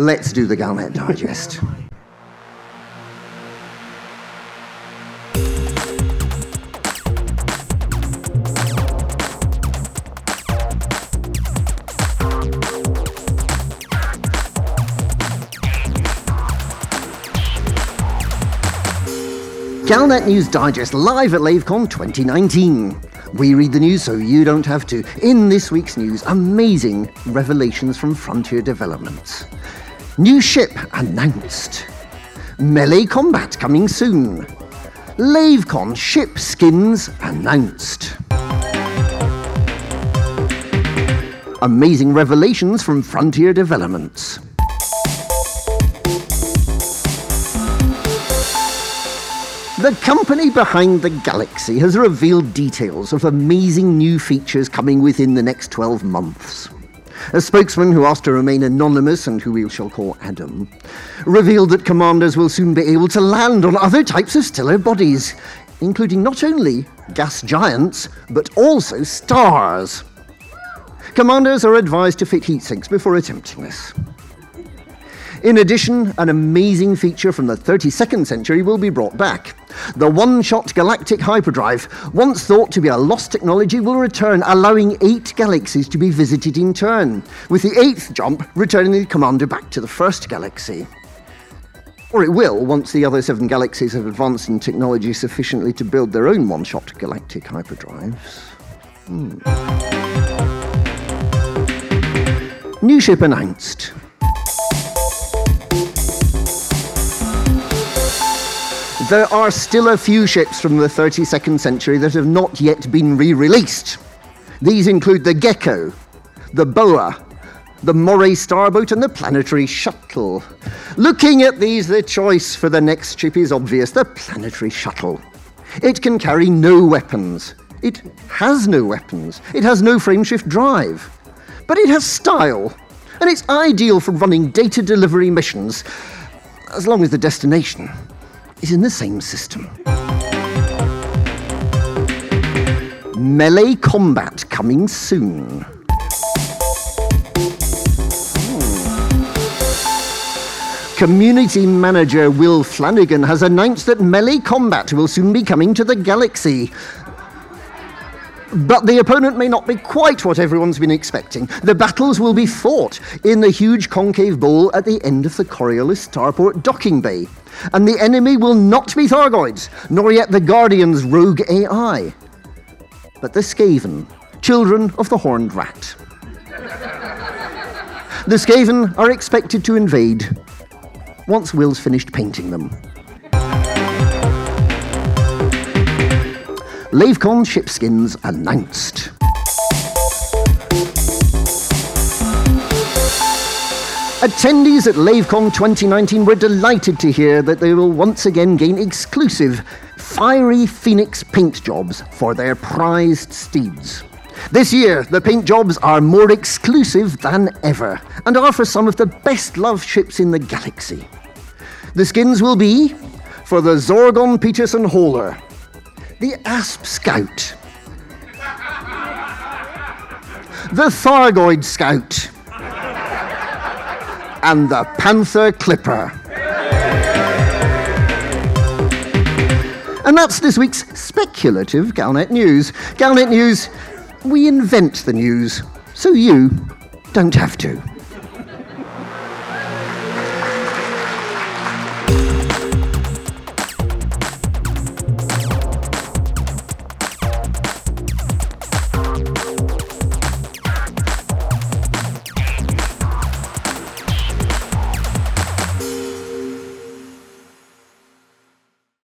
let's do the Galnet Digest. Galnet News Digest live at LaveCon 2019. We read the news so you don't have to. In this week's news, amazing revelations from Frontier Developments. New ship announced. Melee combat coming soon. LaveCon ship skins announced. Amazing revelations from Frontier Developments. The company behind the Galaxy has revealed details of amazing new features coming within the next 12 months. A spokesman who asked to remain anonymous and who we shall call Adam revealed that commanders will soon be able to land on other types of stellar bodies, including not only gas giants, but also stars. Commanders are advised to fit heat sinks before attempting this. In addition, an amazing feature from the 32nd century will be brought back. The one shot galactic hyperdrive, once thought to be a lost technology, will return, allowing eight galaxies to be visited in turn, with the eighth jump returning the commander back to the first galaxy. Or it will once the other seven galaxies have advanced in technology sufficiently to build their own one shot galactic hyperdrives. Hmm. New ship announced. There are still a few ships from the 32nd century that have not yet been re released. These include the Gecko, the Boa, the Moray Starboat, and the Planetary Shuttle. Looking at these, the choice for the next ship is obvious the Planetary Shuttle. It can carry no weapons. It has no weapons. It has no frameshift drive. But it has style, and it's ideal for running data delivery missions, as long as the destination is in the same system. Melee combat coming soon. Hmm. Community manager Will Flanagan has announced that melee combat will soon be coming to the Galaxy. But the opponent may not be quite what everyone's been expecting. The battles will be fought in the huge concave bowl at the end of the Coriolis Starport docking bay. And the enemy will not be Thargoids, nor yet the Guardian's rogue AI, but the Skaven, children of the Horned Rat. the Skaven are expected to invade once Will's finished painting them. LaveCon shipskins announced. Attendees at LaveCon 2019 were delighted to hear that they will once again gain exclusive Fiery Phoenix paint jobs for their prized steeds. This year, the paint jobs are more exclusive than ever and are for some of the best loved ships in the galaxy. The skins will be for the Zorgon Peterson Hauler, the Asp Scout, the Thargoid Scout, and the Panther Clipper. And that's this week's speculative Galnet News. Galnet News, we invent the news, so you don't have to.